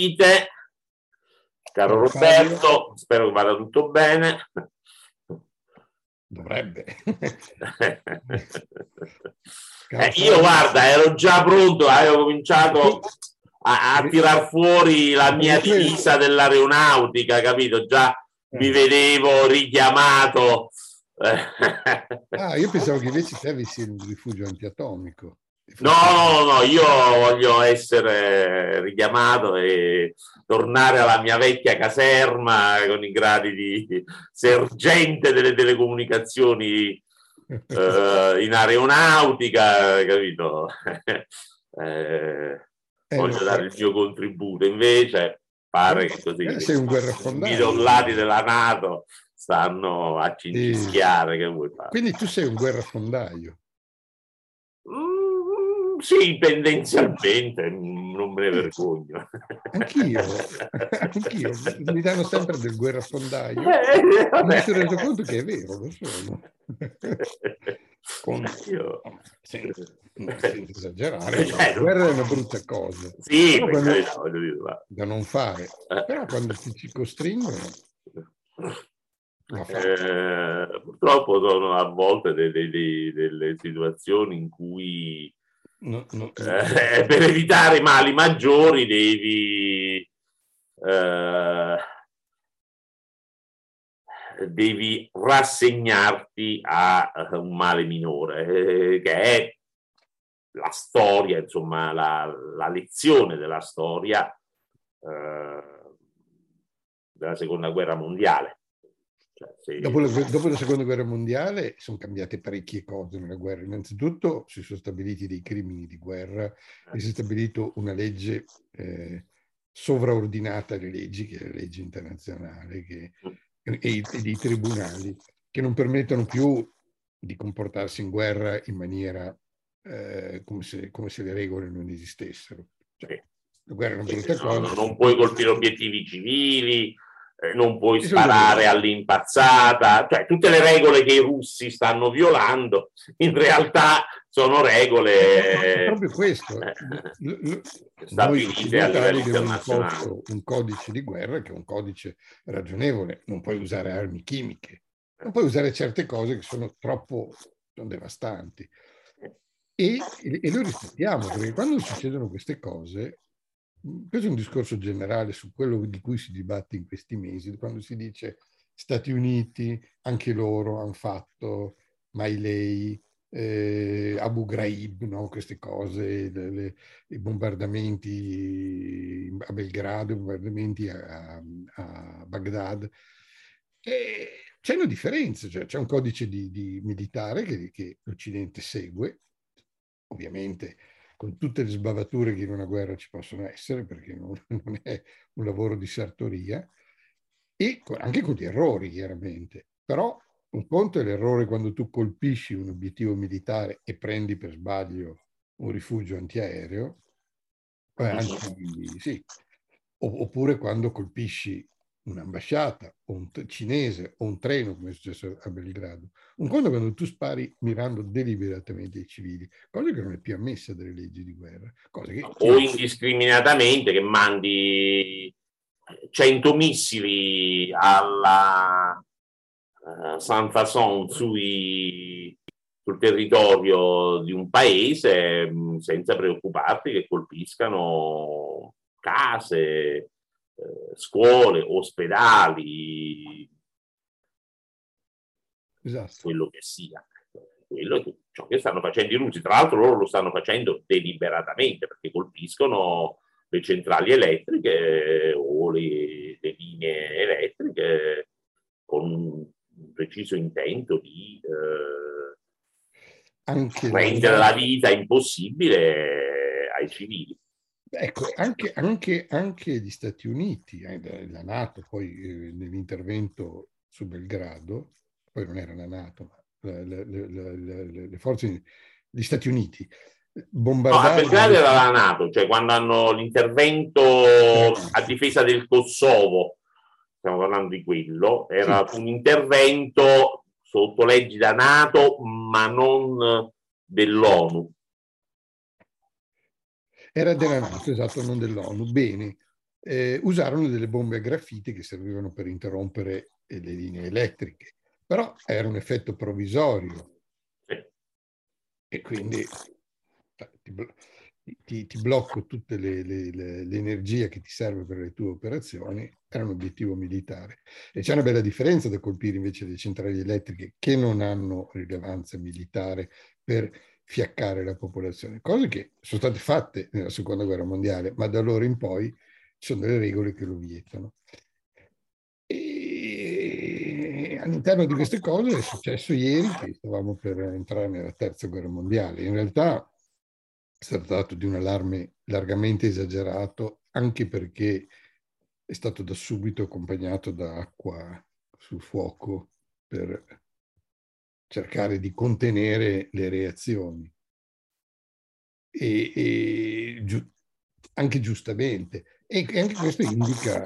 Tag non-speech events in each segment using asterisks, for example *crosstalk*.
sentite. Caro Roberto, spero che vada tutto bene. Dovrebbe. *laughs* eh, io guarda, ero già pronto, avevo cominciato a, a tirar fuori la mia divisa dell'aeronautica, capito? Già mi eh. vedevo richiamato. ah, io pensavo che invece te avessi il rifugio antiatomico. No, no, no, io voglio essere richiamato e tornare alla mia vecchia caserma con i gradi di sergente delle telecomunicazioni eh, in aeronautica, capito? *laughs* eh, voglio dare il mio contributo, invece pare che così eh, i soldati della Nato stanno a cincischiare. Sì. Quindi tu sei un guerrafondaio. Sì, tendenzialmente, non me ne vergogno. Anch'io, *laughs* anch'io, mi danno sempre del guerrafondaio. Eh, mi sono reso conto che è vero, lo sono. *laughs* Con... Io... Senza, senza esagerare, eh, la guerra è una brutta cosa. Sì, quando, da non fare. Eh. Però quando ti ci costringono... Eh, purtroppo sono a volte delle, delle, delle situazioni in cui No, no, *laughs* eh, per evitare mali maggiori devi, eh, devi rassegnarti a un male minore, eh, che è la storia, insomma, la, la lezione della storia eh, della seconda guerra mondiale. Cioè, se... dopo, la, dopo, la, seconda guerra mondiale sono cambiate parecchie cose nella guerra. Innanzitutto si sono stabiliti dei crimini di guerra e si è stabilito una legge eh, sovraordinata alle leggi, che è la legge internazionale, che, e, e dei tribunali, che non permettono più di comportarsi in guerra in maniera eh, come, se, come, se, le regole non esistessero. Cioè, la guerra è una brutta cosa. Non puoi colpire obiettivi civili, eh, non puoi sparare all'impazzata, cioè tutte le regole che i russi stanno violando, in realtà sono regole... È proprio questo. Eh, Noi occidentali abbiamo imposto un codice di guerra che è un codice ragionevole, non puoi usare armi chimiche, non puoi usare certe cose che sono troppo sono devastanti. E, e lo rispettiamo, perché quando succedono queste cose questo è un discorso generale su quello di cui si dibatte in questi mesi, quando si dice Stati Uniti, anche loro hanno fatto mai lei, eh, Abu Ghraib, no? queste cose, le, i bombardamenti a Belgrado, i bombardamenti a, a Baghdad. E c'è una differenza, cioè c'è un codice di, di militare che, che l'Occidente segue, ovviamente con tutte le sbavature che in una guerra ci possono essere, perché non, *laughs* non è un lavoro di sartoria, e con, anche con gli errori, chiaramente. Però un conto è l'errore quando tu colpisci un obiettivo militare e prendi per sbaglio un rifugio antiaereo, eh, anzi, sì, oppure quando colpisci un'ambasciata o un cinese o un treno, come è successo a Belgrado. Un conto è quando tu spari mirando deliberatamente ai civili, cosa che non è più ammessa dalle leggi di guerra. Che... O indiscriminatamente che mandi 100 missili alla uh, San Fason sui, sul territorio di un paese mh, senza preoccuparti che colpiscano case, eh, scuole, ospedali, esatto. quello che sia. Quello è ciò che stanno facendo i russi. Tra l'altro loro lo stanno facendo deliberatamente perché colpiscono le centrali elettriche o le, le linee elettriche con un preciso intento di eh, rendere la vita impossibile ai civili. Ecco, anche, anche, anche, gli Stati Uniti, eh, la Nato, poi eh, nell'intervento su Belgrado, poi non era la Nato, ma le, le, le, le forze, gli Stati Uniti, bombardarono... No, a Belgrado era la Nato, cioè quando hanno l'intervento a difesa del Kosovo, stiamo parlando di quello, era sì. un intervento sotto leggi da Nato, ma non dell'ONU. Era della NATO, esatto, non dell'ONU. Bene. eh, usarono delle bombe a graffite che servivano per interrompere le linee elettriche, però era un effetto provvisorio e quindi ti, ti, ti blocco tutta l'energia che ti serve per le tue operazioni, era un obiettivo militare. E c'è una bella differenza da colpire invece le centrali elettriche che non hanno rilevanza militare per fiaccare la popolazione, cose che sono state fatte nella seconda guerra mondiale, ma da allora in poi ci sono delle regole che lo vietano. E all'interno di queste cose è successo ieri che stavamo per entrare nella terza guerra mondiale. In realtà si è trattato di un allarme largamente esagerato, anche perché è stato da subito accompagnato da acqua sul fuoco per cercare di contenere le reazioni. E, e giu, anche giustamente. E anche questo indica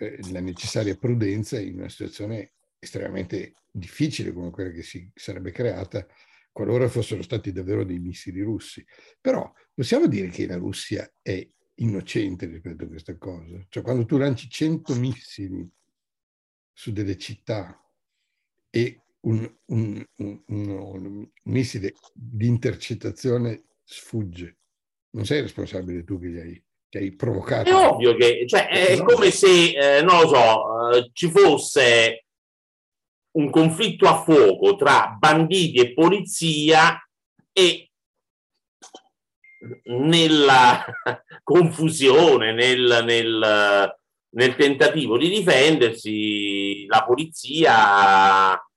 eh, la necessaria prudenza in una situazione estremamente difficile come quella che si sarebbe creata qualora fossero stati davvero dei missili russi. Però possiamo dire che la Russia è innocente rispetto a questa cosa. Cioè quando tu lanci 100 missili su delle città e un, un, un, un, missile di intercettazione sfugge, non sei responsabile tu che gli hai, che hai provocato. È ovvio che cioè, è come se, eh, non lo so, eh, ci fosse un conflitto a fuoco tra banditi e polizia e nella *laughs* confusione, nel, nel, nel tentativo di difendersi, la polizia,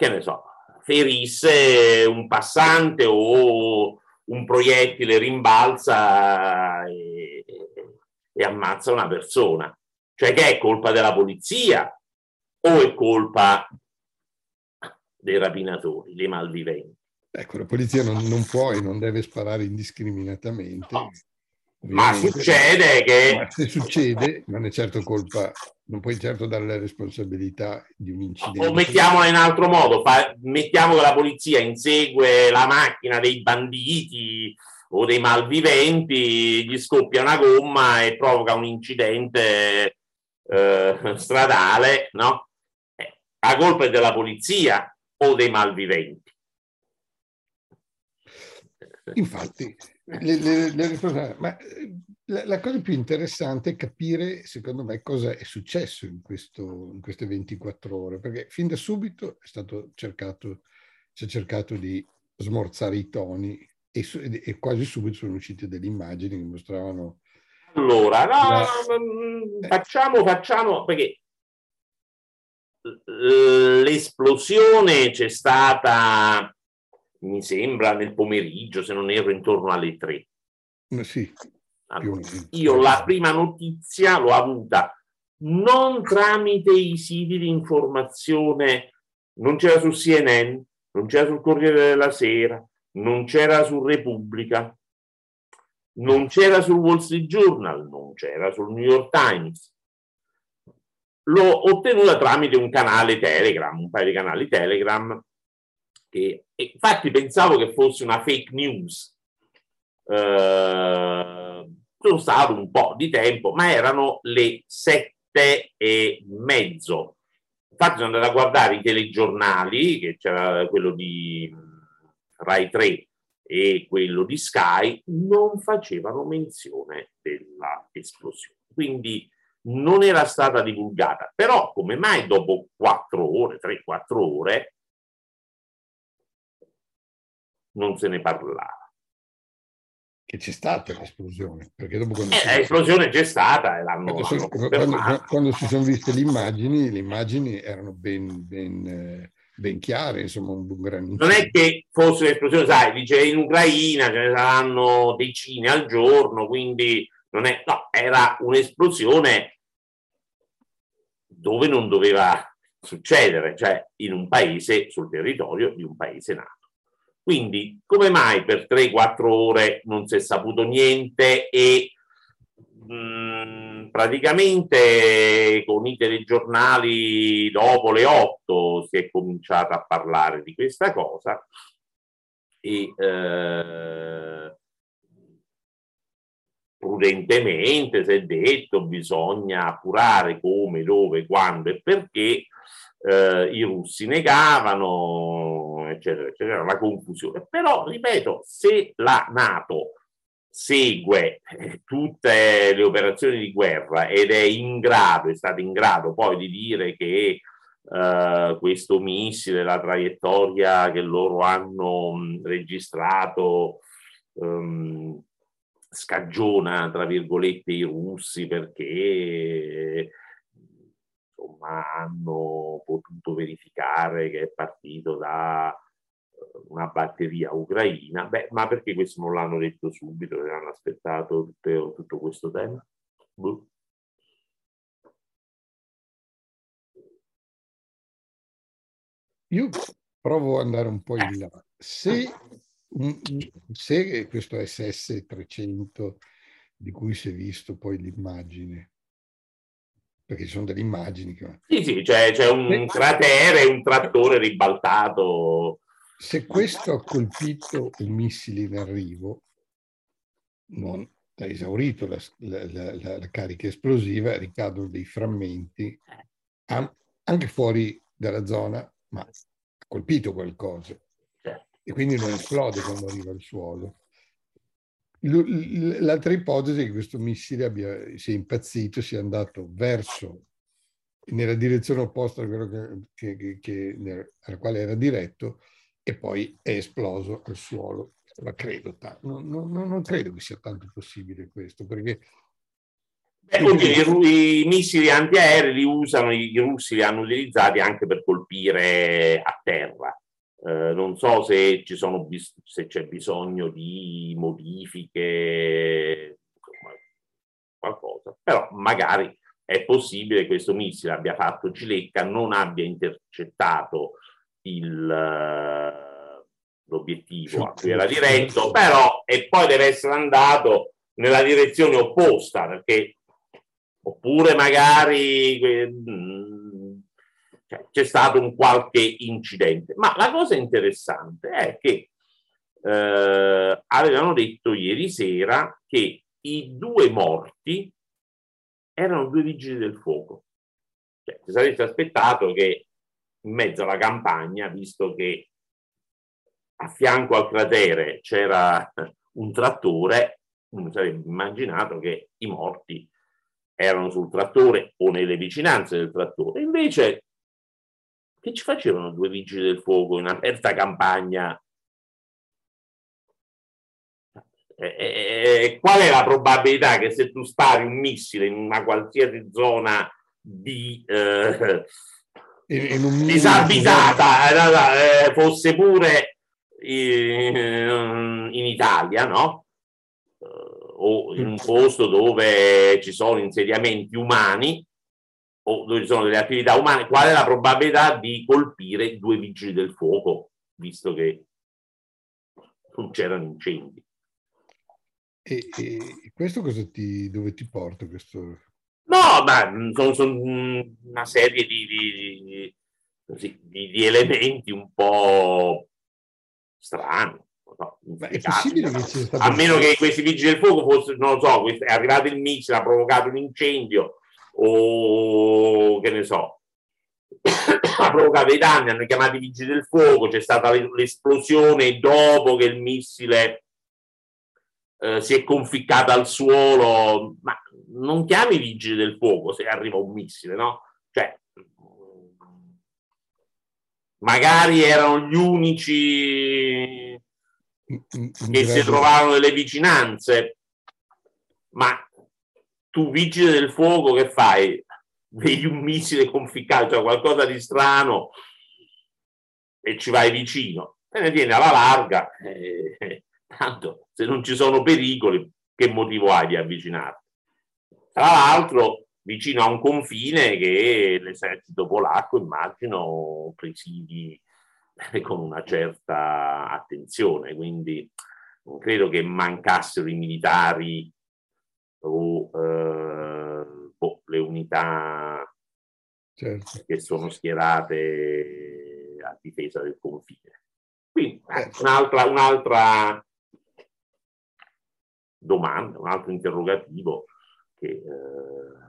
che ne so, ferisse un passante o un proiettile rimbalza e, e ammazza una persona. Cioè che è colpa della polizia o è colpa dei rapinatori, dei malviventi? Ecco, la polizia non, non può e non deve sparare indiscriminatamente. No. Ma succede che... Ma se succede, non è certo colpa, non puoi certo dare la responsabilità di un incidente. O mettiamola in altro modo, fa, mettiamo che la polizia insegue la macchina dei banditi o dei malviventi, gli scoppia una gomma e provoca un incidente eh, stradale, no? Eh, la colpa è della polizia o dei malviventi? Infatti, le, le, le ma eh, la, la, cosa più interessante è capire, secondo me, cosa è successo in, questo, in queste 24 ore, perché fin da subito è stato cercato, si è cercato di smorzare i toni e, e quasi subito sono uscite delle immagini che mostravano... Allora, no, la... Mm, facciamo, facciamo, perché l'esplosione c'è stata mi sembra nel pomeriggio, se non erro, intorno alle tre. Sì. Allora, io la prima notizia l'ho avuta non tramite i siti di informazione, non c'era su CNN, non c'era sul Corriere della Sera, non c'era su Repubblica, non c'era sul Wall Street Journal, non c'era sul New York Times. L'ho ottenuta tramite un canale Telegram, un paio di canali Telegram che infatti pensavo che fosse una fake news. Eh, sono stato un po' di tempo, ma erano le sette e mezzo. Infatti sono andato a guardare i telegiornali, che c'era quello di Rai 3 e quello di Sky, non facevano menzione della esplosione. Quindi non era stata divulgata. Però come mai dopo quattro ore, tre, quattro ore, non se ne parlava. Che c'è stata l'esplosione, perché dopo quando eh, l'esplosione c'è stata e l'hanno, quando, sono, quando, quando, si sono viste le immagini, le immagini erano ben, ben, ben chiare, insomma un, un gran Non è che fosse un'esplosione, sai, dice in Ucraina ce ne saranno decine al giorno, quindi non è, no, era un'esplosione dove non doveva succedere, cioè in un paese, sul territorio di un paese nato. Quindi, come mai per 3-4 ore non si è saputo niente e mh, mm, praticamente con i telegiornali dopo le 8 si è cominciato a parlare di questa cosa e eh, prudentemente si è detto bisogna appurare come, dove, quando e perché eh, i russi negavano, eccetera, eccetera, la confusione. Però, ripeto, se la Nato segue eh, tutte le operazioni di guerra ed è in grado, è stata in grado poi di dire che Uh, questo missile, la traiettoria che loro hanno mh, registrato um, scagiona, tra virgolette, i russi perché insomma, hanno potuto verificare che è partito da eh, una batteria ucraina, Beh, ma perché questo non l'hanno detto subito, hanno aspettato tutto, tutto questo tempo? Boh. Io provo ad andare un po' in là. Se, se questo SS300 di cui si è visto poi l'immagine perché ci sono delle immagini. Che... Sì, sì, c'è, c'è un cratere un trattore ribaltato. Se questo ha colpito un missile in arrivo, non ha esaurito la, la, la, la carica esplosiva, ricadono dei frammenti anche fuori dalla zona, ma ha colpito qualcosa. Certo. E quindi non esplode quando arriva al suolo. L'altra ipotesi è che questo missile abbia, sia impazzito, sia andato verso, nella direzione opposta a quello che, che, che, alla quale era diretto e poi è esploso al suolo. La credo, non, non, non credo che sia tanto possibile questo, perché Beh, oddio, i, i, missili antiaerei li usano, i, russi li hanno utilizzati anche per colpire a terra. Eh, non so se, ci sono, se c'è bisogno di modifiche, qualcosa, però magari è possibile che questo missile abbia fatto cilecca, non abbia intercettato il, eh, l'obiettivo a cui era diretto, però e poi deve essere andato nella direzione opposta, perché oppure magari cioè, c'è stato un qualche incidente. Ma la cosa interessante è che eh, avevano detto ieri sera che i due morti erano due vigili del fuoco. Cioè, si sareste aspettato che in mezzo alla campagna, visto che a fianco al cratere c'era un trattore, uno sarebbe immaginato che i morti erano sul trattore o nelle vicinanze del trattore. Invece che ci facevano due vigili del fuoco in aperta campagna? E, e, qual è la probabilità che se tu spari un missile in una qualsiasi zona di eh, disabitata eh, eh, fosse pure in, in Italia, no? Eh, o in un posto dove ci sono insediamenti umani, o dove ci sono delle attività umane, qual è la probabilità di colpire due vigili del fuoco, visto che non c'erano incendi. E, e questo cosa ti, dove ti porta? Questo... No, ma sono, sono una serie di, di, di, di, elementi un po' strani. No, a meno che questi vigili del fuoco fossero, non lo so, è arrivato il missile, ha provocato un incendio, o che ne so, *coughs* ha provocato dei danni, hanno chiamato i vigili del fuoco, c'è stata l'esplosione dopo che il missile eh, si è conficcato al suolo, ma non chiami i vigili del fuoco se arriva un missile, no? Cioè, magari erano gli unici che si trovavano nelle vicinanze, ma tu vigile del fuoco che fai? Vedi un missile conficcato, cioè qualcosa di strano e ci vai vicino. E ne viene alla larga. Eh, tanto, se non ci sono pericoli, che motivo hai di avvicinarti? Tra l'altro, vicino a un confine che l'esercito polacco, immagino, presidi con una certa attenzione, quindi non credo che mancassero i militari o eh, boh, le unità certo. che sono schierate a difesa del confine. Quindi eh, un'altra, un'altra domanda, un altro interrogativo che... Eh...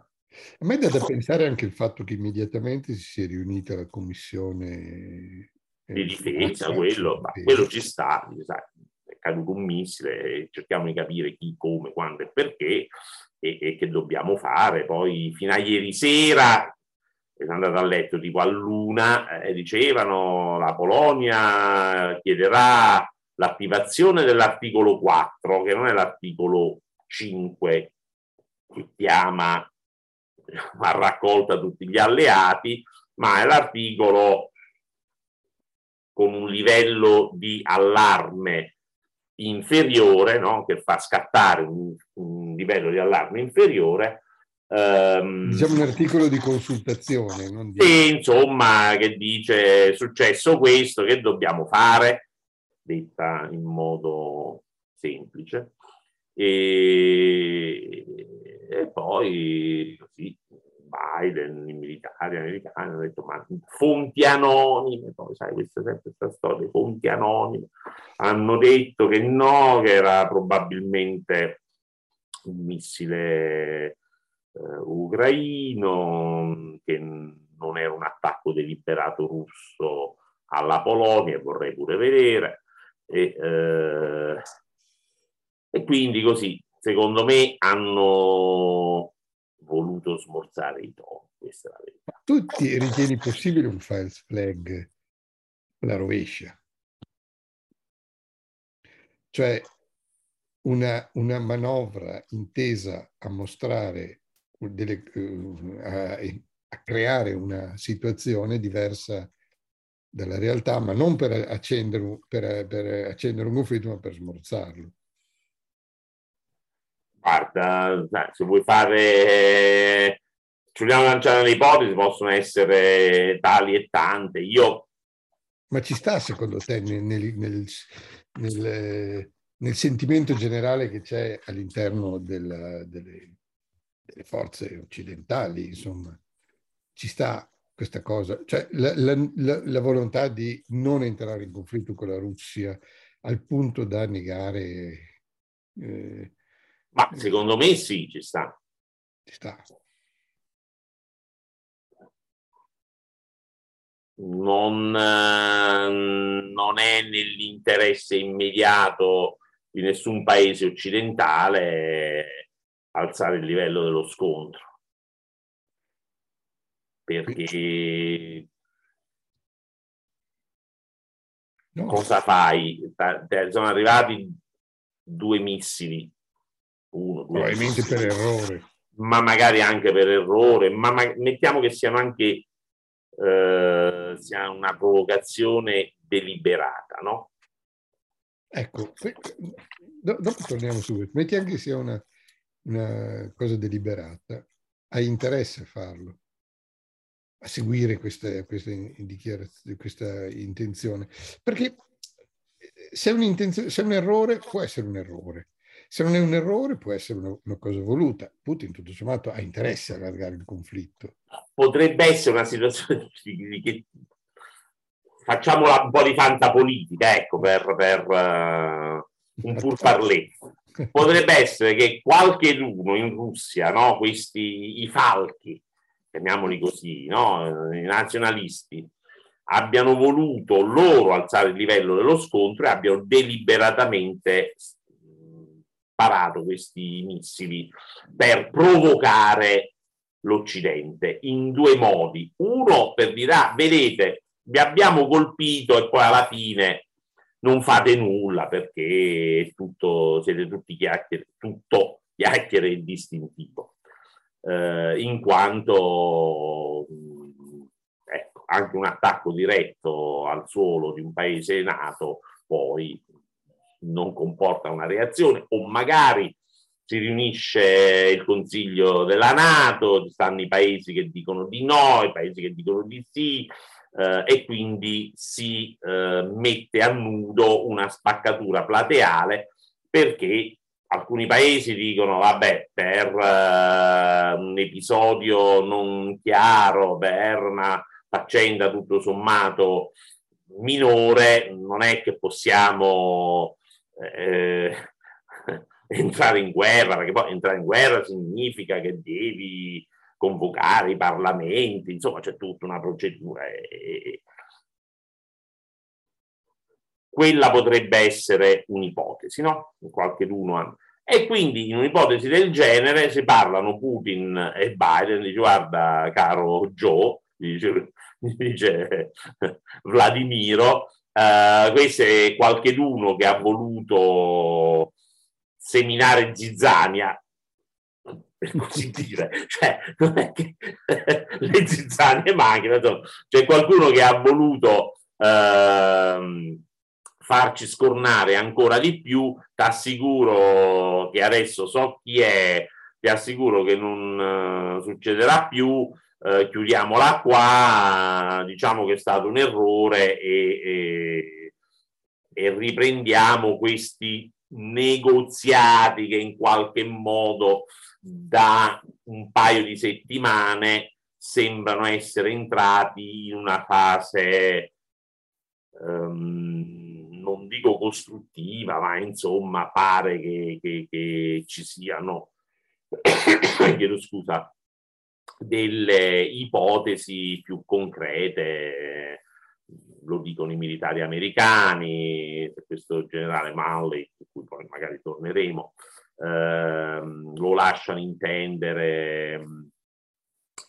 A me dà da *laughs* pensare anche il fatto che immediatamente si sia riunita la commissione eh, di difesa, quello, ma quello ci sta, sai, è caduto un missile, cerchiamo di capire chi, come, quando e perché e, e che dobbiamo fare. Poi fino a ieri sera sono andato a letto tipo a luna e dicevano la Polonia chiederà l'attivazione dell'articolo 4, che non è l'articolo 5 che chiama *laughs* a raccolta tutti gli alleati, ma è l'articolo con un livello di allarme inferiore, no? che fa scattare un, un, livello di allarme inferiore. Um, diciamo un articolo di consultazione. Non di... E, insomma, che dice è successo questo, che dobbiamo fare? Detta in modo semplice. E, e poi così Biden, i militari americani hanno detto ma fonti anonime, poi sai questa è sempre questa storia, fonti anonime, hanno detto che no, che era probabilmente un missile eh, ucraino, che non era un attacco deliberato russo alla Polonia, vorrei pure vedere. E, eh, e quindi così, secondo me, hanno voluto smorzare i toni. Questa è la verità. Tu ti ritieni possibile un files flag alla rovescia? Cioè una, una manovra intesa a mostrare, delle, a, a creare una situazione diversa dalla realtà, ma non per accendere, per, per accendere un conflitto, ma per smorzarlo guarda, se vuoi fare, ci vogliamo lanciare le ipotesi, possono essere tali e tante. Io... Ma ci sta secondo te nel, nel, nel, nel sentimento generale che c'è all'interno della, delle, delle, forze occidentali, insomma, ci sta questa cosa, cioè la, la, la, volontà di non entrare in conflitto con la Russia al punto da negare eh, ma secondo me sì, ci sta. Ci sta. Non, eh, non è nell'interesse immediato di nessun paese occidentale alzare il livello dello scontro. Perché no. cosa fai? Sono arrivati due missili uno, due, probabilmente per errore. Ma magari anche per errore, ma, ma mettiamo che siano anche eh, sia una provocazione deliberata, no? Ecco, dopo torniamo su questo. Metti anche che sia una, una cosa deliberata, hai interesse a farlo, a seguire questa, questa, questa intenzione. Perché se, un se un errore può essere un errore, se non è un errore può essere una, una cosa voluta. Putin tutto sommato ha interesse a allargare il conflitto. Potrebbe essere una situazione *laughs* che facciamola un po' di fanta politica, ecco, per, per uh, un pur parler. *laughs* Potrebbe essere che qualche uno in Russia, no, questi i falchi, chiamiamoli così, no, i nazionalisti, abbiano voluto loro alzare il livello dello scontro e abbiano deliberatamente sparato questi missili per provocare l'Occidente in due modi. Uno per dire, ah, vedete, vi abbiamo colpito e poi alla fine non fate nulla perché tutto, siete tutti chiacchiere, tutto chiacchiere e distintivo. Eh, in quanto ecco, anche un attacco diretto al suolo di un paese nato poi non comporta una reazione o magari si riunisce il Consiglio della Nato, ci stanno i paesi che dicono di no, i paesi che dicono di sì, eh, e quindi si eh, mette a nudo una spaccatura plateale perché alcuni paesi dicono vabbè per eh, un episodio non chiaro, per una faccenda tutto sommato minore, non è che possiamo eh, *laughs* entrare in guerra, perché poi entrare in guerra significa che devi convocare i parlamenti, insomma c'è tutta una procedura. E... Quella potrebbe essere un'ipotesi, no? Qualche uno e quindi in un'ipotesi del genere si parlano Putin e Biden, dice guarda caro Joe, dice, *laughs* dice Vladimiro, uh, questo è qualcheduno che ha voluto seminare zizzania, per così dire, cioè non è che *laughs* le zizzanie mancano, c'è qualcuno che ha voluto uh, farci scornare ancora di più, ti assicuro che adesso so chi è, ti assicuro che non uh, succederà più, uh, chiudiamola qua, diciamo che è stato un errore e, e, e riprendiamo questi negoziati che in qualche modo da un paio di settimane sembrano essere entrati in una fase um, non dico costruttiva, ma insomma pare che, che, che ci siano, *coughs* chiedo scusa, delle ipotesi più concrete, lo dicono i militari americani, questo generale Malley, su cui poi magari torneremo, ehm, lo lasciano intendere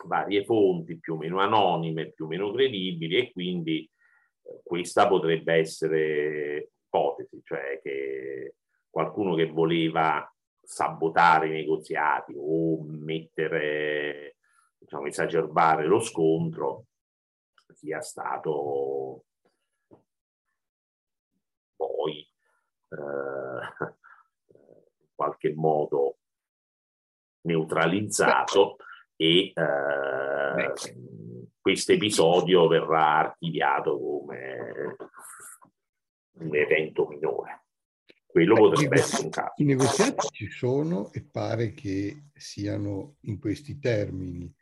varie fonti più o meno anonime, più o meno credibili e quindi questa potrebbe essere ipotesi, cioè che qualcuno che voleva sabotare i negoziati o mettere, diciamo, esacerbare lo scontro sia stato poi eh, in qualche modo neutralizzato e eh, questo episodio verrà archiviato come un evento minore. Quello potrebbe essere un caso. I negoziati ci sono e pare che siano in questi termini.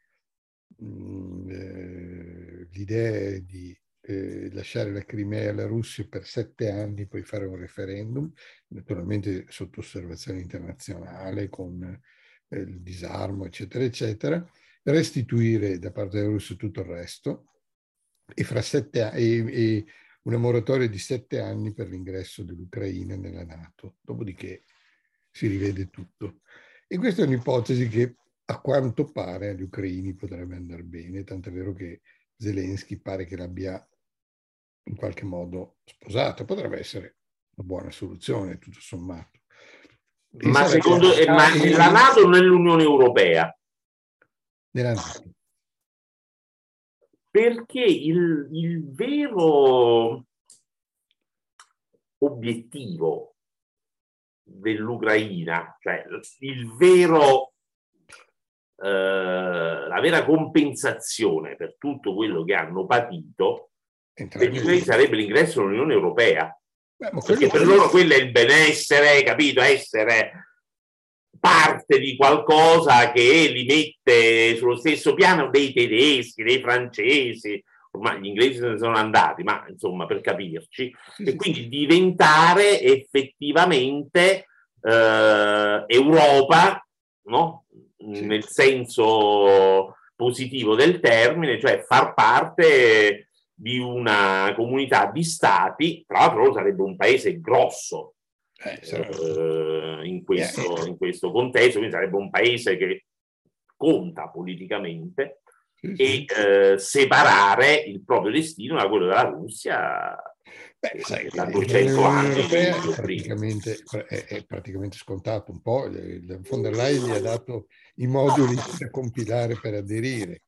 Mm, eh, l'idea di eh, lasciare la Crimea alla Russia per sette anni, poi fare un referendum, naturalmente sotto osservazione internazionale, con eh, il disarmo, eccetera, eccetera restituire da parte della Russia tutto il resto e, fra sette, e, e una moratoria di sette anni per l'ingresso dell'Ucraina nella Nato. Dopodiché si rivede tutto. E questa è un'ipotesi che a quanto pare agli ucraini potrebbe andare bene, tant'è vero che Zelensky pare che l'abbia in qualche modo sposata. Potrebbe essere una buona soluzione, tutto sommato. Ma secondo che... ma la Nato non è l'Unione Europea? Della NATO? Perché il, il vero obiettivo dell'Ucraina, cioè il vero, eh, la vera compensazione per tutto quello che hanno patito, per gli sarebbe l'ingresso nell'Unione Europea. Beh, perché per loro quello è il benessere, capito? Essere parte di qualcosa che li mette sullo stesso piano dei tedeschi, dei francesi, ormai gli inglesi se ne sono andati, ma insomma per capirci, e quindi diventare effettivamente eh, Europa, no? sì. nel senso positivo del termine, cioè far parte di una comunità di stati, tra l'altro sarebbe un paese grosso, eh, eh, in, questo, in, questo, contesto, quindi sarebbe un paese che conta politicamente e Eh, separare il proprio destino da quello della Russia Beh, sai, da 200 anni è praticamente, è, praticamente, scontato un po'. La von der Leyen gli ha dato i moduli da compilare per aderire.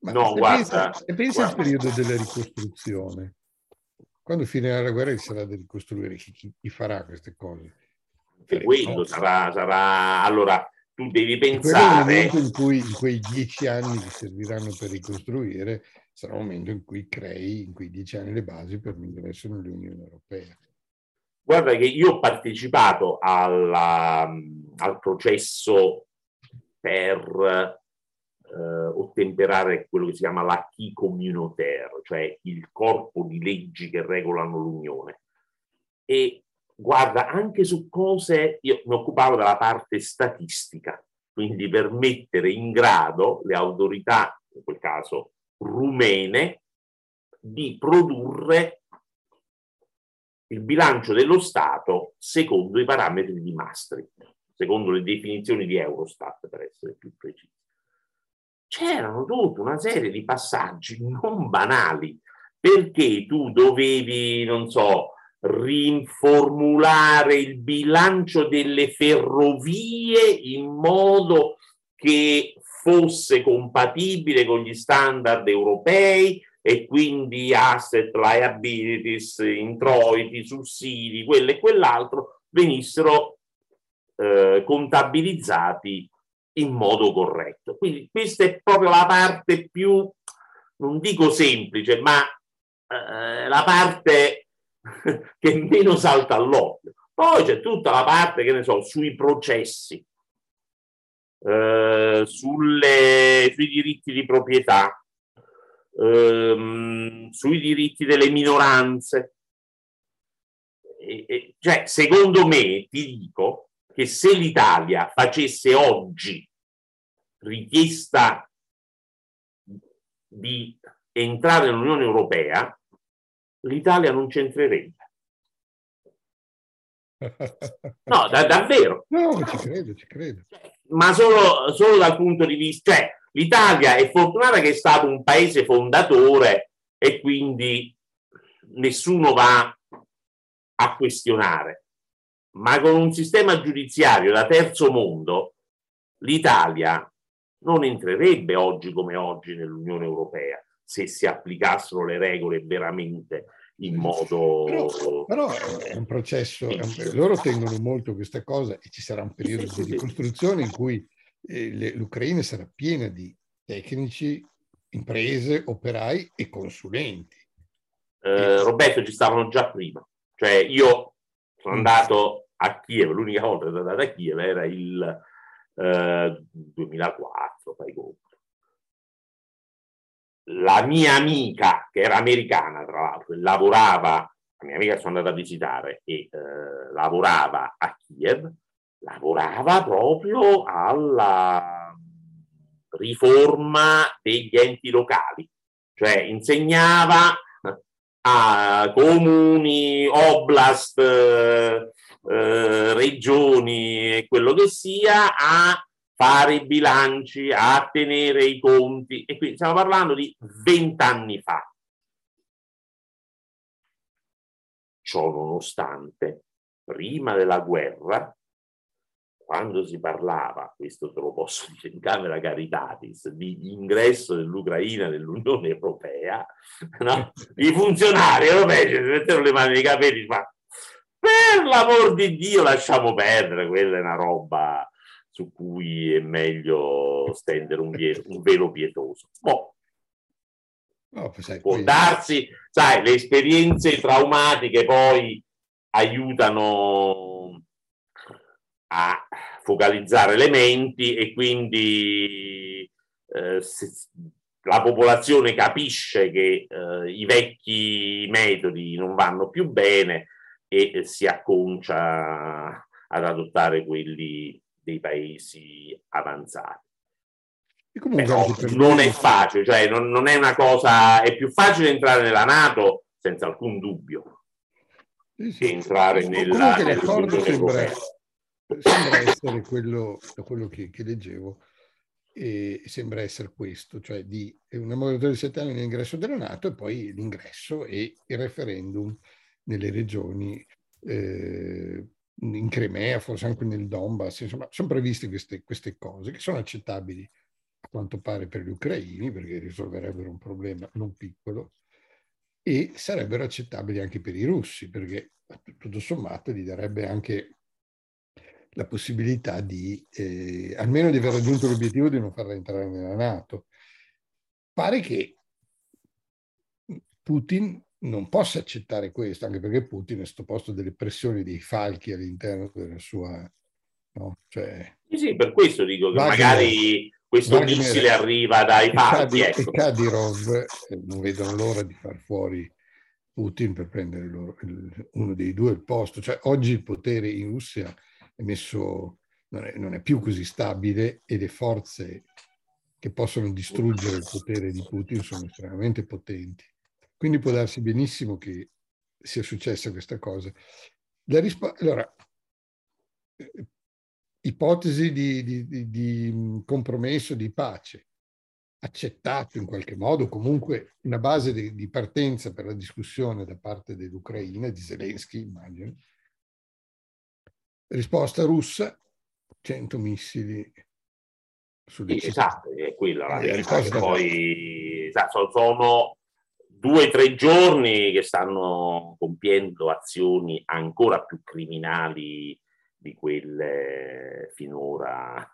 Ma no, guarda, pensa, pensa guarda. al periodo della ricostruzione quando finirà la guerra ci sarà da ricostruire chi, chi, chi farà queste cose. E quello sarà, sarà, allora tu devi pensare. In cui in quei dieci anni che serviranno per ricostruire sarà un momento in cui crei in quei dieci anni le basi per l'ingresso nell'Unione Europea. Guarda che io ho partecipato alla, al processo per eh, ottemperare quello che si chiama l'acquis communautaire, cioè il corpo di leggi che regolano l'Unione. E guarda, anche su cose, io mi occupavo della parte statistica, quindi per mettere in grado le autorità, in quel caso rumene, di produrre il bilancio dello Stato secondo i parametri di Maastricht, secondo le definizioni di Eurostat, per essere più precisi. C'erano tutta una serie di passaggi non banali, perché tu dovevi, non so, rinformulare il bilancio delle ferrovie in modo che fosse compatibile con gli standard europei e quindi asset, liabilities, introiti, sussidi, quello e quell'altro venissero eh, contabilizzati in modo corretto. Quindi questa è proprio la parte più, non dico semplice, ma eh, la parte *laughs* che meno salta all'occhio. Poi c'è tutta la parte, che ne so, sui processi, eh, sulle, sui diritti di proprietà, ehm, sui diritti delle minoranze. Cioè, secondo me, ti dico che se l'Italia facesse oggi richiesta di entrare nell'Unione Europea, l'Italia non c'entrerebbe. No, da, davvero. No, ci credo, ci credo. Ma solo, solo dal punto di vista, cioè, l'Italia è fortunata che è stato un paese fondatore e quindi nessuno va a questionare. Ma con un sistema giudiziario da terzo mondo, l'Italia non entrerebbe oggi come oggi nell'Unione Europea se si applicassero le regole veramente in modo... Però, però è un processo, è un, loro tengono molto questa cosa e ci sarà un periodo di ricostruzione in cui eh, l'Ucraina sarà piena di tecnici, imprese, operai e consulenti. Eh, Roberto, ci stavano già prima. Cioè io sono mm. andato a Kiev, l'unica volta che sono andato a Kiev era il eh, 2004, fai conto. La mia amica, che era americana tra l'altro, lavorava, la mia amica sono andata a visitare e eh, lavorava a Kiev, lavorava proprio alla riforma degli enti locali, cioè insegnava a comuni, oblast, eh, regioni e quello che sia a fare i bilanci, a tenere i conti, e quindi stiamo parlando di vent'anni fa. Ciò nonostante, prima della guerra, quando si parlava, questo te lo posso dire in Camera Caritatis, di ingresso dell'Ucraina nell'Unione Europea, no? *laughs* i funzionari europei si mettevano le mani nei capelli, ma per l'amor di Dio lasciamo perdere, quella è una roba su cui è meglio stendere un, velo, un velo pietoso. Boh. No, sai, Può darsi, sai, le esperienze traumatiche poi aiutano a focalizzare le menti e quindi eh, la popolazione capisce che eh, i vecchi metodi non vanno più bene e si acconcia ad adottare quelli dei paesi avanzati. Però non è facile, cioè non, non, è una cosa, è più facile entrare nella Nato senza alcun dubbio sì, sì. che entrare nella, nell'Unione sembra, sembra essere quello, quello che, che leggevo, e sembra essere questo, cioè di una moratoria di sette anni nell'ingresso della Nato e poi l'ingresso e il referendum nelle regioni eh, in Crimea, forse anche nel Donbass, insomma, sono previste queste, queste cose che sono accettabili a quanto pare per gli ucraini, perché risolverebbero un problema non piccolo, e sarebbero accettabili anche per i russi, perché tutto sommato gli darebbe anche la possibilità di, eh, almeno di aver raggiunto l'obiettivo di non farla entrare nella Nato. Pare che Putin non possa accettare questo, anche perché Putin è sottoposto delle pressioni dei falchi all'interno della sua... No? Cioè, sì, sì, per questo dico che Wagner, magari questo Wagner, missile arriva dai falchi. Ecco. E Kadyrov eh, non vedono l'ora di far fuori Putin per prendere loro, il, uno dei due il posto. Cioè, oggi il potere in Russia è messo, non è, non è più così stabile e le forze che possono distruggere il potere di Putin sono estremamente potenti. Quindi può darsi benissimo che sia successa questa cosa. Rispo- allora, eh, ipotesi di, di, di, di, compromesso, di pace, accettato in qualche modo, comunque una base di, partenza per la discussione da parte dell'Ucraina, di Zelensky, immagino. Risposta russa, 100 missili sulle sì, Esatto, è quella la eh, verità. Poi esatto, sono due o tre giorni che stanno compiendo azioni ancora più criminali di quelle finora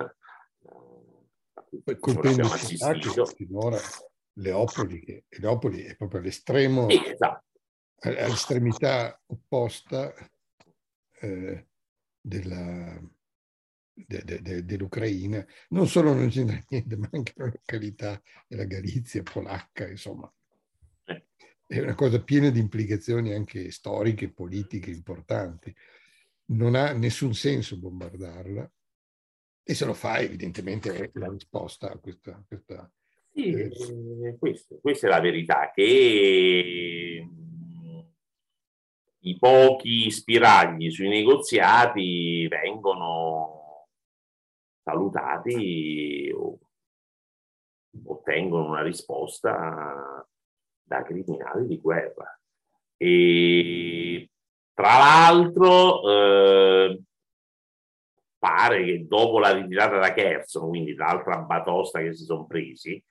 Poi colpendo assistito. finora Leopoli, che Leopoli è proprio all'estremo, esatto. all'estremità opposta eh, della, de, de, de, dell'Ucraina, non solo non c'entra *laughs* niente, ma anche la località della Galizia polacca, insomma. Eh. È una cosa piena di implicazioni anche storiche, politiche importanti. Non ha nessun senso bombardarla e se lo fa evidentemente è la risposta a questa... questa sì, eh, questo, questa è la verità, che i pochi spiragli sui negoziati vengono salutati ottengono una risposta da criminali di guerra. E tra l'altro eh, pare che dopo la ritirata da Kherson, quindi l'altra batosta che si sono presi,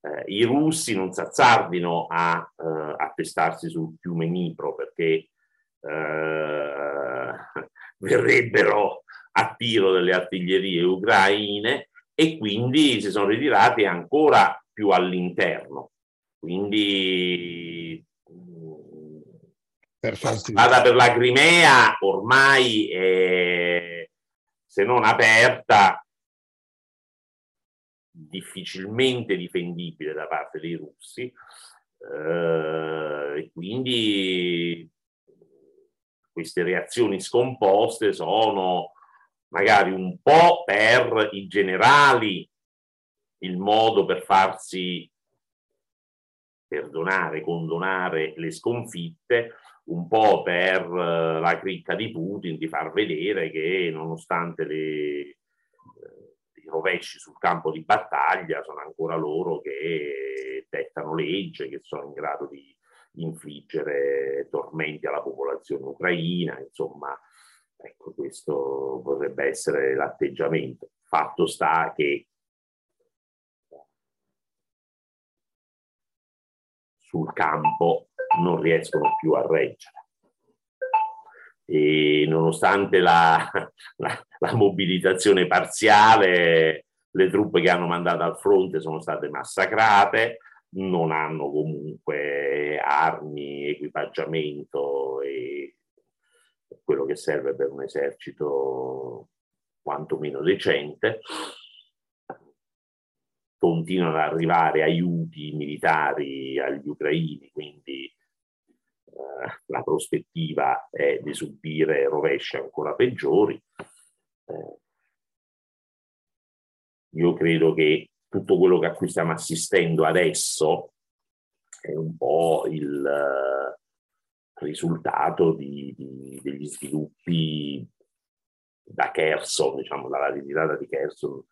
eh, i russi non si azzardino a eh, attestarsi sul fiume Nipro perché eh, *laughs* verrebbero a tiro delle artiglierie ucraine e quindi si sono ritirati ancora più all'interno. Quindi la strada per la Crimea ormai è, se non aperta, difficilmente difendibile da parte dei russi. Eh, quindi queste reazioni scomposte sono magari un po' per i generali il modo per farsi perdonare, condonare le sconfitte, un po' per eh, la cricca di Putin di far vedere che nonostante le, eh, i rovesci sul campo di battaglia sono ancora loro che dettano legge, che sono in grado di infliggere tormenti alla popolazione ucraina, insomma Ecco, questo potrebbe essere l'atteggiamento. Fatto sta che sul campo non riescono più a reggere. E nonostante la, la, la mobilitazione parziale, le truppe che hanno mandato al fronte sono state massacrate, non hanno comunque armi, equipaggiamento e quello che serve per un esercito quantomeno decente. Continuano ad arrivare aiuti militari agli ucraini, quindi eh, la prospettiva è di subire rovesci ancora peggiori. Eh, io credo che tutto quello a cui stiamo assistendo adesso è un po' il, risultato di, di, degli sviluppi da Kherson, diciamo dalla ritirata di Kherson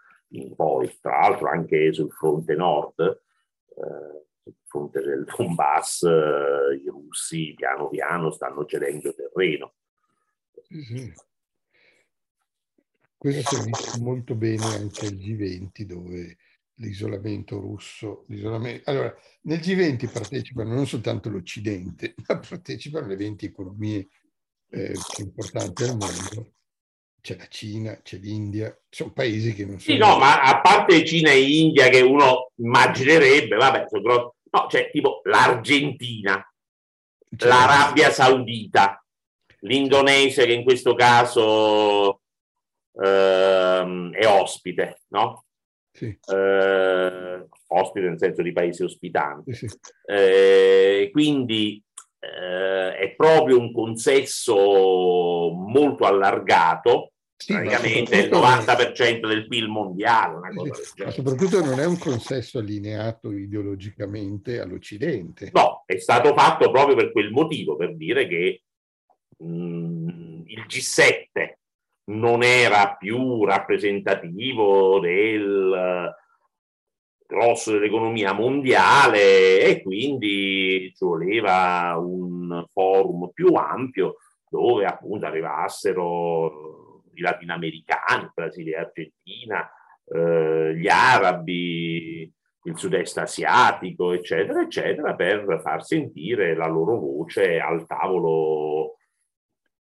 poi, tra l'altro anche sul fronte nord, eh, sul fronte del Donbass, eh, i russi piano piano stanno cedendo terreno. Sì. Questo si è visto molto bene anche al G20 dove l'isolamento russo. L'isolamento... Allora, nel G20 partecipano non soltanto l'Occidente, *laughs* ma partecipano le 20 economie eh, più importanti al mondo. C'è la Cina, c'è l'India, sono paesi che non sono... Sì, no, ma a parte Cina e India che uno immaginerebbe, vabbè, sono grossi... No, c'è tipo l'Argentina, c'è l'Arabia Saudita, l'Indonesia che in questo caso ehm, è ospite, no? Sì. Eh, ospite nel senso di paesi ospitanti. Sì, sì. Eh, quindi eh, è proprio un consesso molto allargato, sì, praticamente il 90% del PIL mondiale. ma soprattutto non è un consesso allineato ideologicamente all'Occidente. No, è stato fatto proprio per quel motivo, per dire che mh, mm, il G7 non era più rappresentativo del grosso dell'economia mondiale e quindi ci voleva un forum più ampio dove appunto arrivassero i latinoamericani, Brasile e Argentina, eh, gli arabi, il sud-est asiatico, eccetera, eccetera, per far sentire la loro voce al tavolo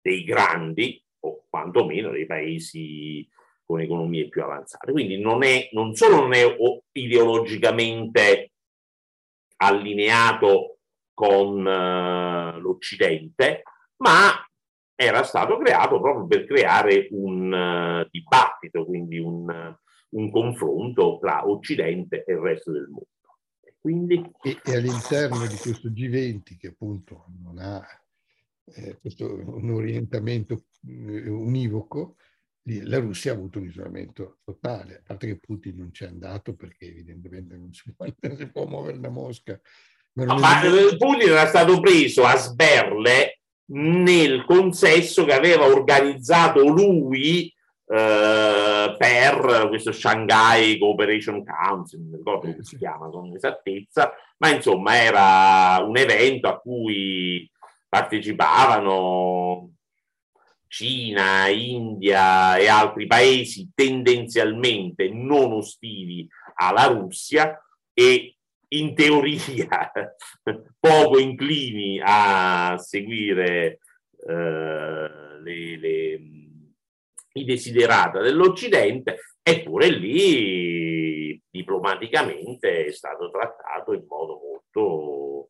dei grandi o quantomeno dei paesi con economie più avanzate. Quindi non, è, non solo non è ideologicamente allineato con uh, l'Occidente, ma era stato creato proprio per creare un uh, dibattito, quindi un, un, confronto tra Occidente e il resto del mondo. Quindi... E, e all'interno di questo G20, che appunto non ha eh, questo, un orientamento eh, univoco, la Russia ha avuto un isolamento totale, a parte che Putin non c'è andato perché evidentemente non si può, *laughs* non si può muovere da Mosca. Ma, no, ma Putin era stato preso a sberle nel consesso che aveva organizzato lui eh, per questo Shanghai Cooperation Council, non ricordo come si chiama con esattezza, ma insomma era un evento a cui partecipavano Cina, India e altri paesi tendenzialmente non ostili alla Russia e in teoria *laughs* poco inclini a seguire eh, le, le, i desiderata dell'Occidente, eppure lì diplomaticamente è stato trattato in modo molto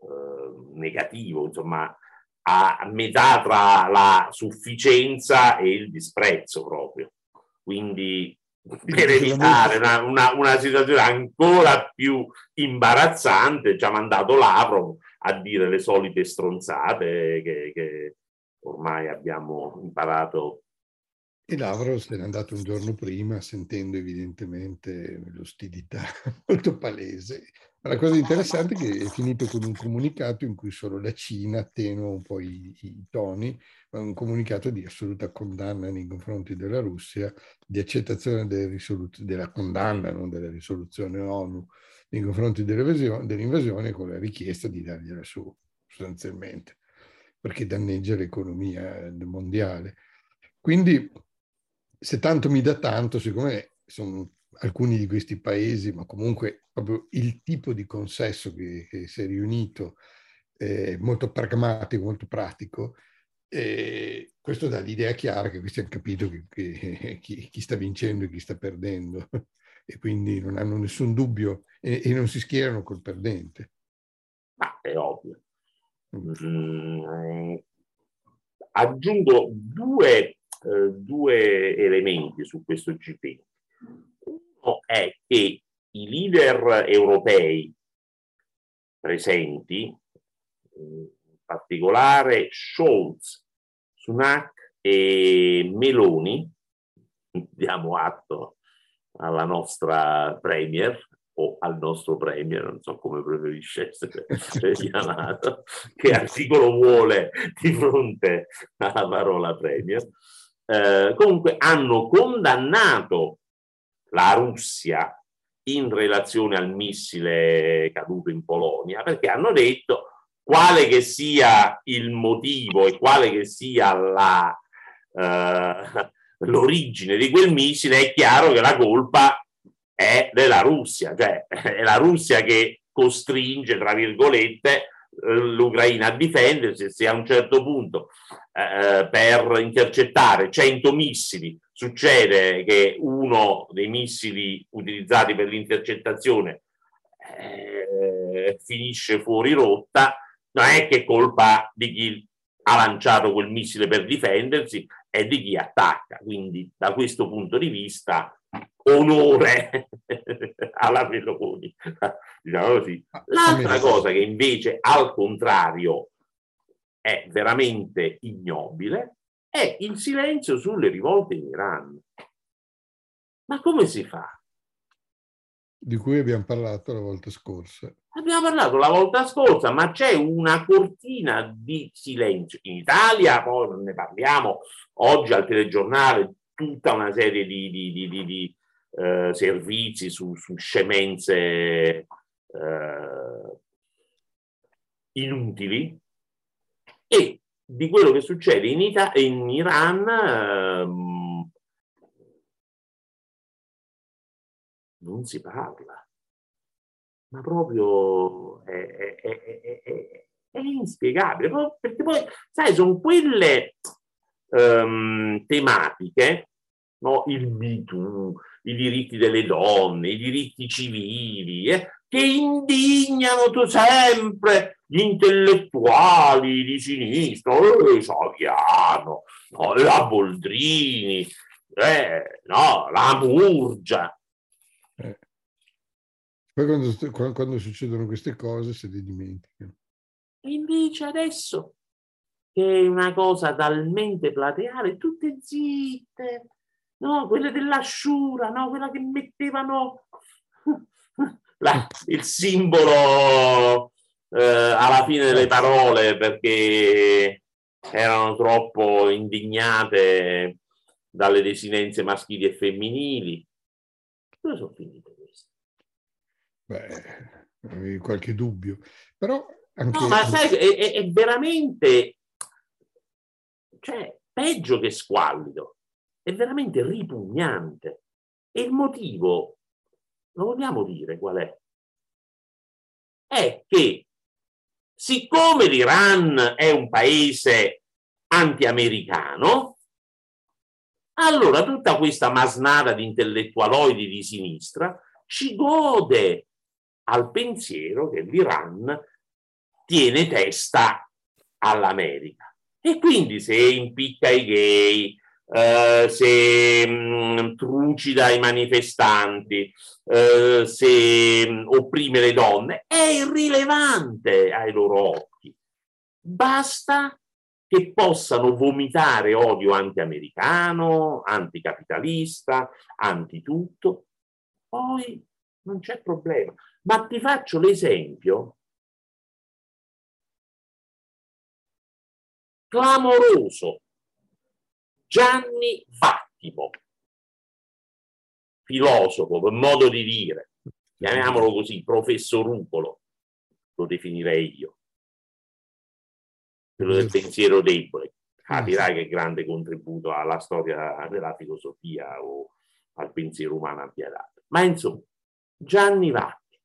eh, negativo, insomma a metà tra la sufficienza e il disprezzo proprio. Quindi per evitare una, una, una, situazione ancora più imbarazzante ci ha mandato Lavrov a dire le solite stronzate che, che ormai abbiamo imparato. E Lavrov se n'è andato un giorno prima sentendo evidentemente l'ostilità *laughs* molto palese la cosa interessante è che è finito con un comunicato in cui solo la Cina attenua un po' i, i toni, ma un comunicato di assoluta condanna nei confronti della Russia, di accettazione delle della condanna, non della risoluzione ONU, nei confronti dell'invasione con la richiesta di dargliela su, sostanzialmente, perché danneggia l'economia mondiale. Quindi, se tanto mi dà tanto, siccome sono alcuni di questi paesi, ma comunque proprio il tipo di consesso che, che si è riunito, eh, molto pragmatico, molto pratico, e questo dà l'idea chiara che questi hanno capito che, che *laughs* chi, chi, sta vincendo e chi sta perdendo *laughs* e quindi non hanno nessun dubbio e, e non si schierano col perdente. Ma è ovvio. Mm, aggiungo due, eh, due elementi su questo GP è che i leader europei presenti, in particolare Scholz, Sunak e Meloni, diamo atto alla nostra premier o al nostro premier, non so come preferisce essere *laughs* chiamato, che articolo vuole di fronte alla parola premier, eh, comunque hanno condannato la Russia in relazione al missile caduto in Polonia, perché hanno detto quale che sia il motivo e quale che sia la, eh, *laughs* l'origine di quel missile, è chiaro che la colpa è della Russia, cioè è la Russia che costringe, tra virgolette, l'Ucraina a difendersi se a un certo punto eh, per intercettare 100 missili succede che uno dei missili utilizzati per l'intercettazione eh, finisce fuori rotta, non è che colpa di chi ha lanciato quel missile per difendersi, è di chi attacca. Quindi da questo punto di vista onore *laughs* alla Meloni. Diciamo così. L'altra cosa che invece al contrario è veramente ignobile, è il silenzio sulle rivolte in Iran. Ma come si fa? Di cui abbiamo parlato la volta scorsa. Abbiamo parlato la volta scorsa, ma c'è una cortina di silenzio. In Italia, poi ne parliamo oggi al telegiornale, tutta una serie di, di, di, di eh, servizi su, su scemenze eh, inutili. E di quello che succede in, Ita- in Iran eh, non si parla. Ma proprio è, è, è, è inspiegabile, perché poi, sai, sono quelle um, tematiche, no? il MeToo, i diritti delle donne, i diritti civili, eh, che indignano sempre gli intellettuali di sinistra, eh, Saviano, no, la Boldrini, eh, no, la Murgia. Eh. Poi quando, quando, succedono queste cose se le dimenticano. Invece adesso, che è una cosa talmente plateale, tutte zitte, no? Quelle dell'asciura, no? Quella che mettevano *laughs* la, il simbolo eh, alla fine delle parole perché erano troppo indignate dalle desinenze maschili e femminili. Dove sono finite? Beh, qualche dubbio. Però anche... No, ma sai, è, è veramente, cioè, peggio che squallido, è veramente ripugnante. E il motivo, lo vogliamo dire qual è? È che siccome l'Iran è un paese anti-americano, allora tutta questa masnada di intellettualoidi di sinistra ci gode al pensiero che l'Iran tiene testa all'America. E quindi se impicca i gay, eh, se mh, mm, trucida i manifestanti, eh, se mh, mm, opprime le donne, è irrilevante ai loro occhi. Basta che possano vomitare odio anti-americano, anticapitalista, anti-tutto, poi non c'è problema. Ma ti faccio l'esempio clamoroso. Gianni Vattimo, filosofo, per modo di dire, chiamiamolo così, professorupolo, lo definirei io, quello del pensiero debole. Capirai che grande contributo alla storia della filosofia o al pensiero umano abbia dato. Ma insomma, Gianni Vatti,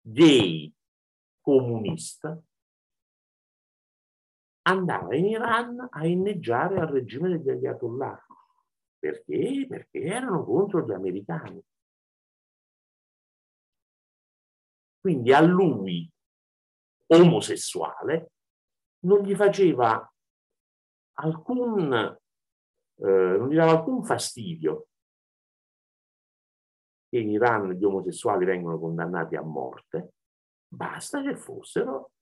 gay comunista, andava in Iran a inneggiare al regime degli ayatollah. Perché? Perché erano contro gli americani. Quindi a lui, omosessuale, non gli faceva alcun, eh, non gli dava alcun fastidio che in Iran gli omosessuali vengono condannati a morte, basta che fossero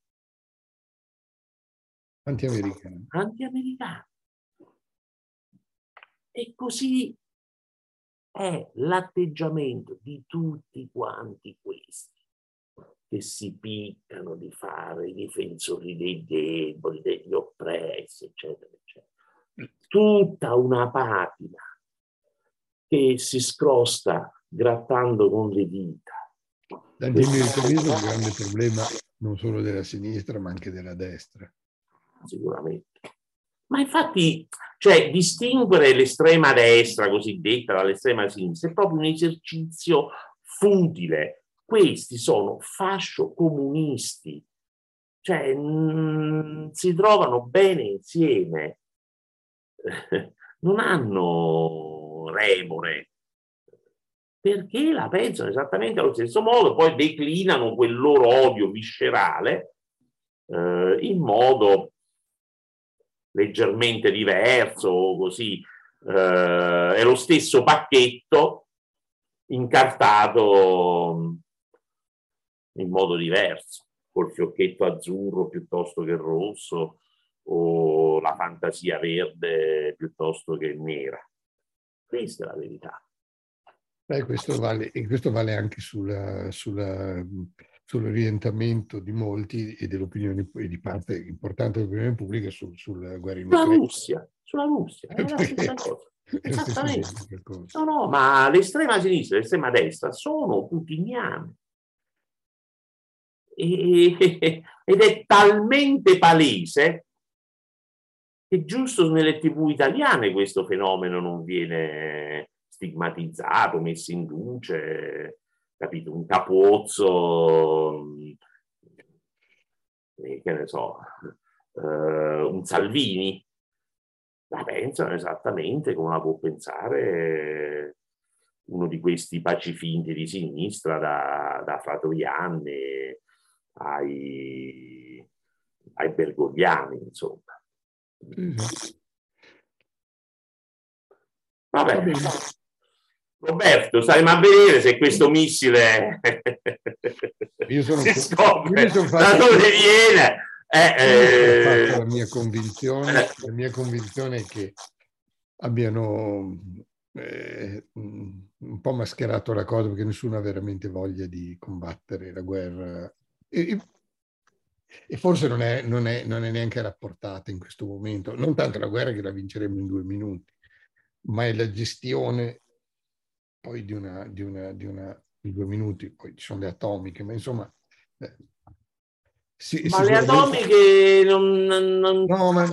anti-americani. anti-americani. E così è l'atteggiamento di tutti quanti questi che si piccano di fare i difensori dei deboli, degli oppressi, eccetera, eccetera. Tutta una patina che si scrosta grattando con le dita. L'antimilitarismo è un grande problema non solo della sinistra ma anche della destra. Sicuramente. Ma infatti, cioè, distinguere l'estrema destra cosiddetta dall'estrema sinistra è proprio un esercizio futile. Questi sono fascio comunisti, cioè mh, mm, si trovano bene insieme, non hanno remore, perché la pensano esattamente allo stesso modo, poi declinano quel loro odio viscerale eh, in modo leggermente diverso, così eh, è lo stesso pacchetto incartato in modo diverso. col fiocchetto azzurro piuttosto che rosso o la fantasia verde piuttosto che nera. Questa è la verità. Beh, questo vale, questo vale anche sulla, sulla, sull'orientamento di molti e dell'opinione e di parte importante dell'opinione pubblica sul, in Ucraina. Sulla Russia, sulla Russia, è la *laughs* stessa cosa. Esattamente. No, no, ma l'estrema sinistra e l'estrema destra sono putiniane. E, ed è talmente palese che giusto nelle tv italiane questo fenomeno non viene stigmatizzato, messo in luce, capito? Un capozzo, eh, che ne so, eh, un Salvini, la pensano esattamente come la può pensare uno di questi pacifinti di sinistra da, da Fratoianni ai, ai Bergogliani, insomma. Mm-hmm. Vabbè. Va Roberto, staremo a vedere se questo missile io sono, si scopre da dove viene. Eh, eh, la, mia convinzione, la mia convinzione è che abbiano eh, un po' mascherato la cosa perché nessuno ha veramente voglia di combattere la guerra. E, e forse non è, non, è, non è neanche rapportata in questo momento. Non tanto la guerra che la vinceremo in due minuti, ma è la gestione poi di una, di una, di una di due minuti, poi ci sono le atomiche, ma insomma... Eh, sì, ma le atomiche non... non... No, ma...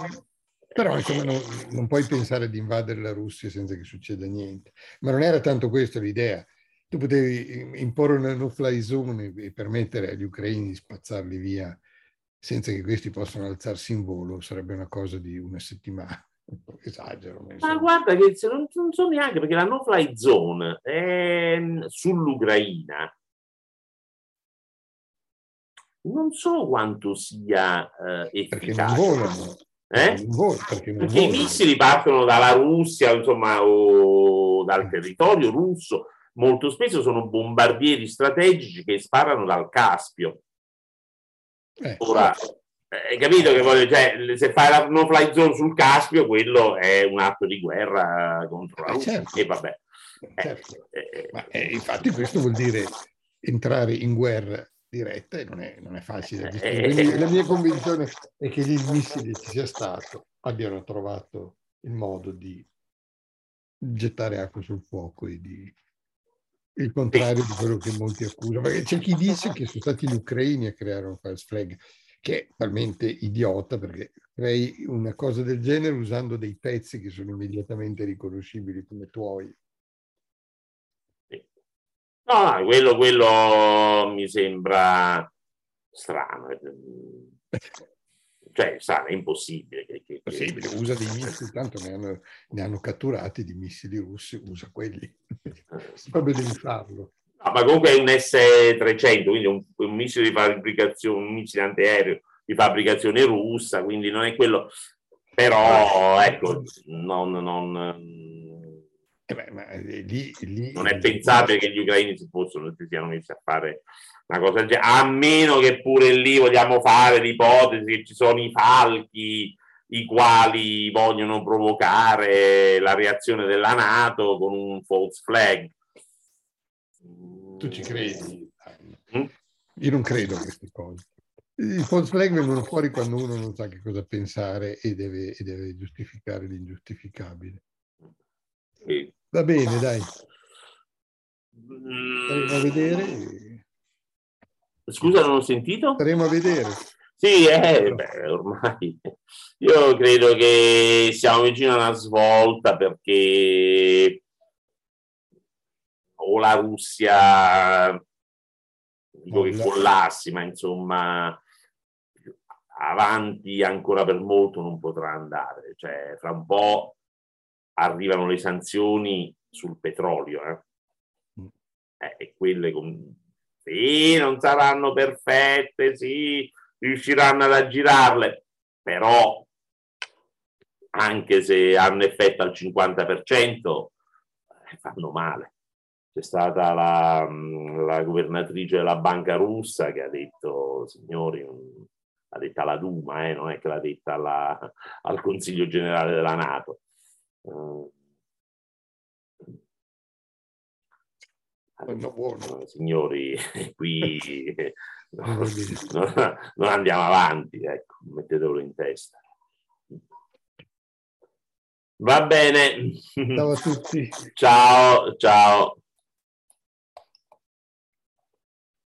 Però insomma non, non, puoi pensare di invadere la Russia senza che succeda niente. Ma non era tanto questa l'idea. Tu potevi imporre una no-fly zone e permettere agli ucraini di spazzarli via senza che questi possano alzarsi in volo, sarebbe una cosa di una settimana. Esagero. Ma guarda che non, non so neanche perché la no-fly zone è sull'Ucraina non so quanto sia eh, efficace. Perché non volano. Eh? Non volano, perché, non perché i missili partono dalla Russia, insomma, o dal mm. territorio russo. Molto spesso sono bombardieri strategici che sparano dal Caspio. Eh, Ora, hai capito che voglio, cioè, se fai la no fly zone sul Caspio, quello è un atto di guerra contro la eh, Russia. Certo. E vabbè. Certo. Eh, eh, Ma, eh, infatti questo vuol dire entrare in guerra diretta e non è, non è facile gestire. la mia convinzione è che il missile ci sia stato, abbiano trovato il modo di gettare acqua sul fuoco e di il contrario di quello che molti accusano. Perché c'è chi dice che sono stati gli ucraini a creare un false flag, che è talmente idiota perché crei una cosa del genere usando dei pezzi che sono immediatamente riconoscibili come tuoi No, quello, quello mi sembra strano. Cioè, strano, è impossibile. Che, che, Possibile, usa dei missili, tanto ne hanno, ne hanno catturati di missili russi, usa quelli. Proprio devi farlo. No, ma comunque è un S-300, quindi un, un missile di fabbricazione, un missile antiaereo di fabbricazione russa, quindi non è quello... Però, ecco, non, non eh beh, ma eh, lì, lì, non è pensabile che gli ucraini si possono si siano messi a fare una cosa del genere, a meno che pure lì vogliamo fare l'ipotesi che ci sono i falchi i quali vogliono provocare la reazione della Nato con un false flag. Tu ci credi? Mm? Io non credo a queste cose. I false flag vengono fuori quando uno non sa che cosa pensare e deve, e deve giustificare l'ingiustificabile. Sì. Va bene, dai. Staremo a vedere. Scusa, non ho sentito? Staremo a vedere. Sì, eh, beh, ormai io credo che siamo vicino a una svolta perché o la Russia dico che collassi, ma insomma avanti ancora per molto non potrà andare. Cioè, fra un po' arrivano le sanzioni sul petrolio. Eh? Mm. Eh, e quelle con... sì, non saranno perfette, sì, riusciranno ad aggirarle, però anche se hanno effetto al 50%, eh, fanno male. C'è stata la, la, governatrice della banca russa che ha detto, signori, l'ha detta alla Duma, eh, non è che l'ha detta alla, al Consiglio generale della Nato. Uh, no, buono. Signori, *laughs* qui *laughs* non, non, andiamo avanti, ecco, mettetelo in testa. Va bene. Ciao a tutti. Ciao, ciao.